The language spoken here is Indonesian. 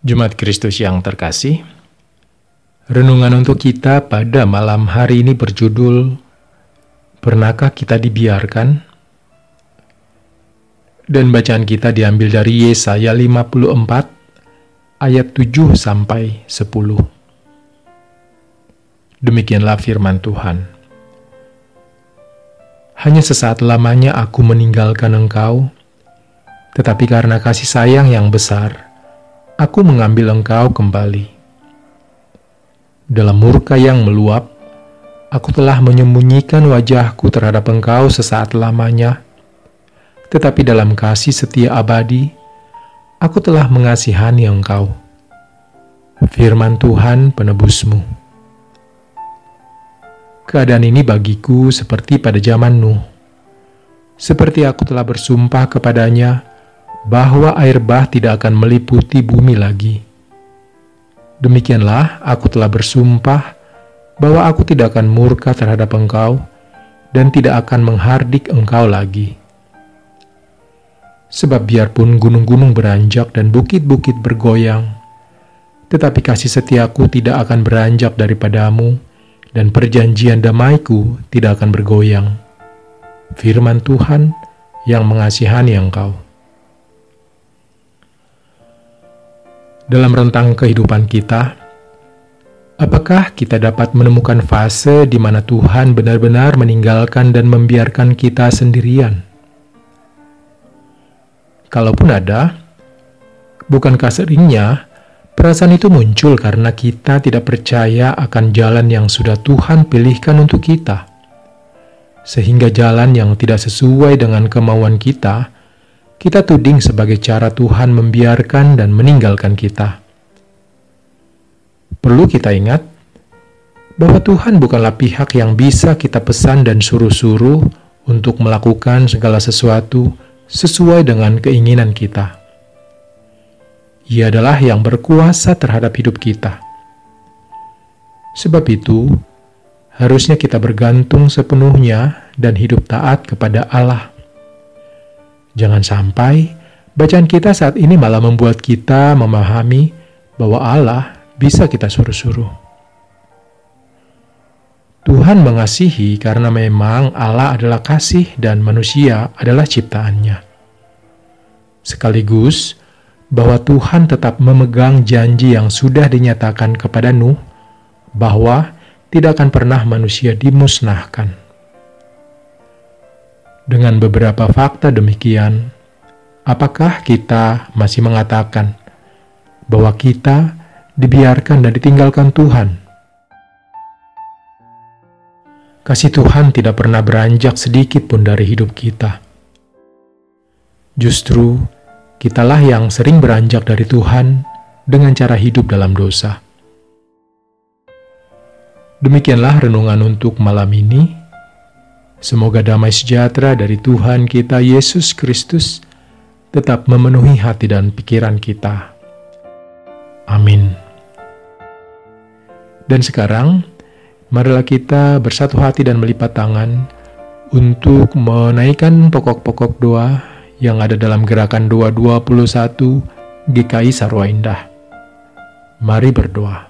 Jemaat Kristus yang terkasih, renungan untuk kita pada malam hari ini berjudul Pernahkah kita dibiarkan? Dan bacaan kita diambil dari Yesaya 54 ayat 7 sampai 10. Demikianlah firman Tuhan. Hanya sesaat lamanya aku meninggalkan engkau, tetapi karena kasih sayang yang besar, aku mengambil engkau kembali. Dalam murka yang meluap, aku telah menyembunyikan wajahku terhadap engkau sesaat lamanya, tetapi dalam kasih setia abadi, aku telah mengasihani engkau. Firman Tuhan penebusmu. Keadaan ini bagiku seperti pada zaman Nuh. Seperti aku telah bersumpah kepadanya, bahwa air bah tidak akan meliputi bumi lagi. Demikianlah aku telah bersumpah bahwa aku tidak akan murka terhadap engkau dan tidak akan menghardik engkau lagi. Sebab biarpun gunung-gunung beranjak dan bukit-bukit bergoyang, tetapi kasih setiaku tidak akan beranjak daripadamu dan perjanjian damaiku tidak akan bergoyang. Firman Tuhan yang mengasihani engkau. Dalam rentang kehidupan kita, apakah kita dapat menemukan fase di mana Tuhan benar-benar meninggalkan dan membiarkan kita sendirian? Kalaupun ada, bukankah seringnya perasaan itu muncul karena kita tidak percaya akan jalan yang sudah Tuhan pilihkan untuk kita, sehingga jalan yang tidak sesuai dengan kemauan kita kita tuding sebagai cara Tuhan membiarkan dan meninggalkan kita. Perlu kita ingat bahwa Tuhan bukanlah pihak yang bisa kita pesan dan suruh-suruh untuk melakukan segala sesuatu sesuai dengan keinginan kita. Ia adalah yang berkuasa terhadap hidup kita. Sebab itu, harusnya kita bergantung sepenuhnya dan hidup taat kepada Allah Jangan sampai bacaan kita saat ini malah membuat kita memahami bahwa Allah bisa kita suruh-suruh. Tuhan mengasihi karena memang Allah adalah kasih dan manusia adalah ciptaannya. Sekaligus bahwa Tuhan tetap memegang janji yang sudah dinyatakan kepada Nuh bahwa tidak akan pernah manusia dimusnahkan. Dengan beberapa fakta demikian, apakah kita masih mengatakan bahwa kita dibiarkan dan ditinggalkan Tuhan? Kasih Tuhan tidak pernah beranjak sedikit pun dari hidup kita. Justru, kitalah yang sering beranjak dari Tuhan dengan cara hidup dalam dosa. Demikianlah renungan untuk malam ini. Semoga damai sejahtera dari Tuhan kita Yesus Kristus tetap memenuhi hati dan pikiran kita. Amin. Dan sekarang, marilah kita bersatu hati dan melipat tangan untuk menaikkan pokok-pokok doa yang ada dalam gerakan doa 21 GKI Sarwa Indah. Mari berdoa.